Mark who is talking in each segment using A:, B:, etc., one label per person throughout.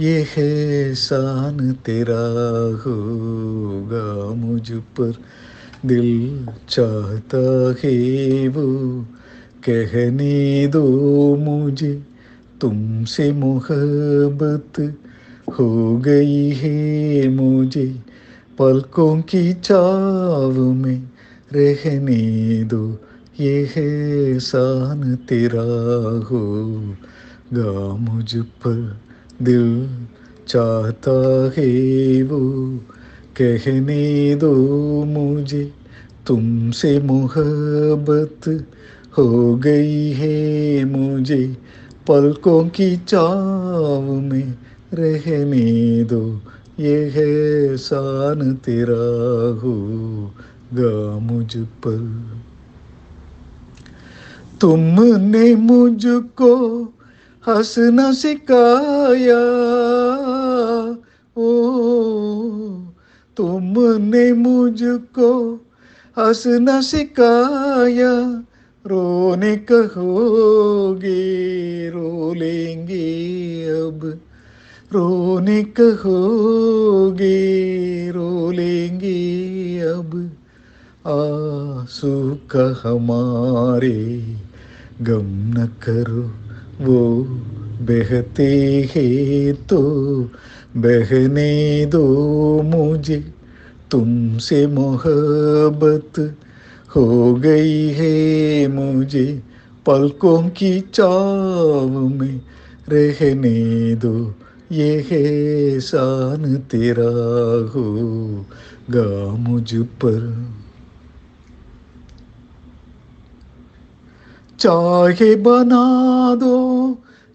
A: ये एहसान तेरा होगा मुझ पर। दिल चाहता है वो कहने दो मुझे, तुमसे मोहब्बत हो गई है मुझे। पलकों की चाव में रहने दो, ये एहसान तेरा होगा मुझ पर। दिल चाहता है वो। कहने दो मुझे, तुमसे मोहब्बत हो गई है मुझे। पलकों की चाव में रहने दो, ये है शान तेरा होगा मुझ पर। तुमने मुझको हंसना सिखाया। ओ, तुमने मुझको हंसना सिखाया। रोने कहोगे रो लेंगे अब। रोने कहोगे रो लेंगे अब। आँसू का हमारे गम न करो। वो बहते हैं तो बहने दो मुझे तुमसे मोहब्बत हो गई है मुझे पलकों की चाव में रहने दो ये है शान तेरा होगा मुझ पर चाहे बना दो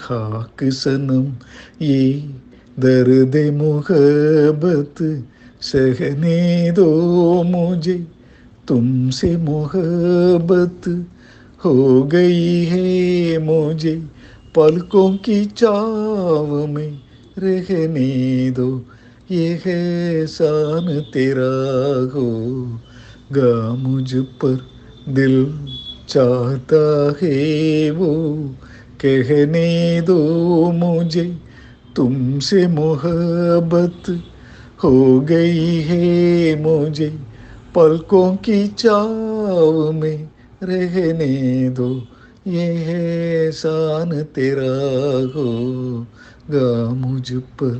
A: खाक सनम ये दर्द मोहब्बत सहने दो मुझे तुमसे मोहब्बत हो गई है मुझे पलकों की चाव में रहने दो ये है शान तेरा होगा मुझ पर दिल चाहता है वो कहने दो मुझे तुमसे मोहब्बत हो गई है मुझे। पलकों की चाव में रहने दो, ये है शान तेरा होगा मुझ पर।